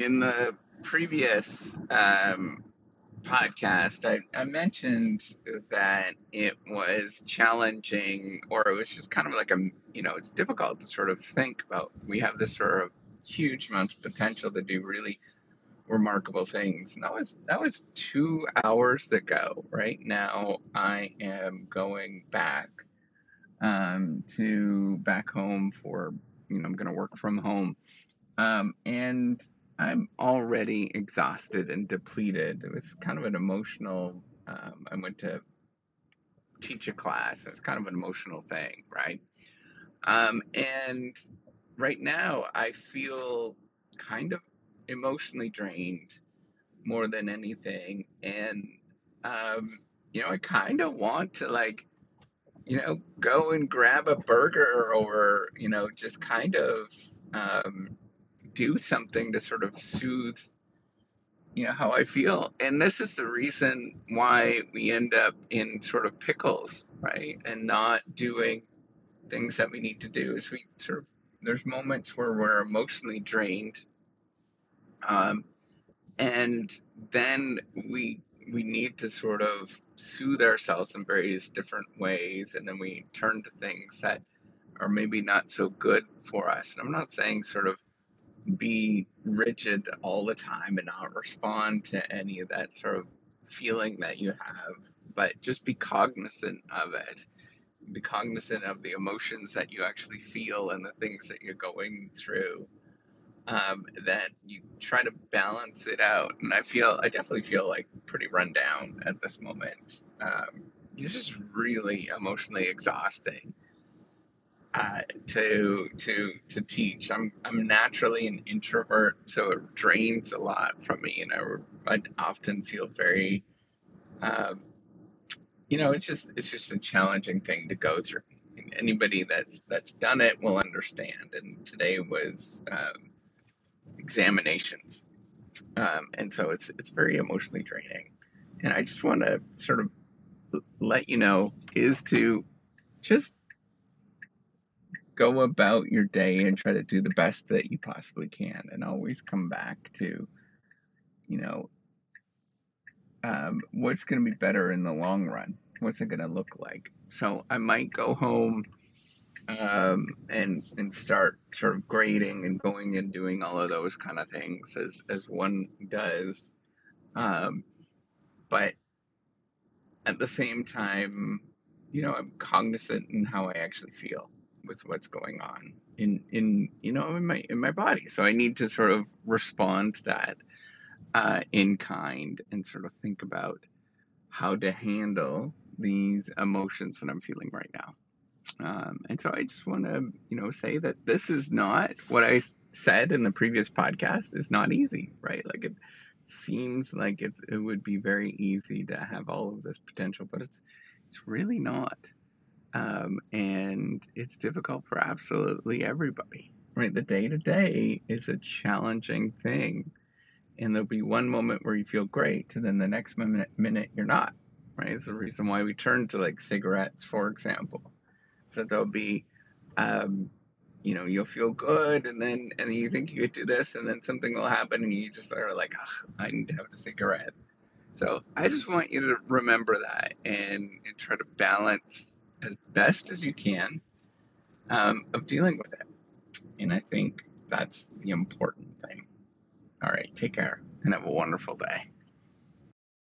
in the previous um, podcast, I, I mentioned that it was challenging, or it was just kind of like a, you know, it's difficult to sort of think about. We have this sort of huge amount of potential to do really remarkable things. And that was that was two hours ago. Right now, I am going back um, to back home for you know I'm going to work from home, um, and I'm already exhausted and depleted. It was kind of an emotional. Um, I went to teach a class. It's kind of an emotional thing, right? Um, and right now, I feel kind of emotionally drained more than anything, and um, you know, I kind of want to like, you know, go and grab a burger or you know, just kind of um, do something to sort of soothe you know how I feel. And this is the reason why we end up in sort of pickles, right? And not doing things that we need to do is we sort of there's moments where we're emotionally drained. Um, and then we we need to sort of soothe ourselves in various different ways and then we turn to things that are maybe not so good for us. And I'm not saying sort of be rigid all the time and not respond to any of that sort of feeling that you have, but just be cognizant of it. Be cognizant of the emotions that you actually feel and the things that you're going through. Um, that you try to balance it out. And I feel, I definitely feel like pretty run down at this moment. Um, just really emotionally exhausting uh, to to to teach. I'm I'm naturally an introvert, so it drains a lot from me, and I I often feel very, um, you know, it's just it's just a challenging thing to go through. And anybody that's that's done it will understand. And today was um, examinations, um, and so it's it's very emotionally draining. And I just want to sort of let you know is to just go about your day and try to do the best that you possibly can and always come back to you know um, what's going to be better in the long run? What's it going to look like? So i might go home um, and and start sort of grading and going and doing all of those kind of things as as one does. Um, but at the same time you know i'm cognizant in how i actually feel with what's going on in in you know in my in my body. So I need to sort of respond to that uh, in kind and sort of think about how to handle these emotions that I'm feeling right now. Um, and so I just want to you know say that this is not what I said in the previous podcast is not easy, right? Like it seems like it, it would be very easy to have all of this potential, but it's it's really not. Um, and it's difficult for absolutely everybody, right? The day to day is a challenging thing. And there'll be one moment where you feel great, and then the next minute, minute you're not, right? It's the reason why we turn to like cigarettes, for example. So there'll be, um, you know, you'll feel good, and then and then you think you could do this, and then something will happen, and you just are like, I need to have a cigarette. So I just want you to remember that and, and try to balance as best as you can um, of dealing with it. And I think that's the important thing. All right, take care and have a wonderful day.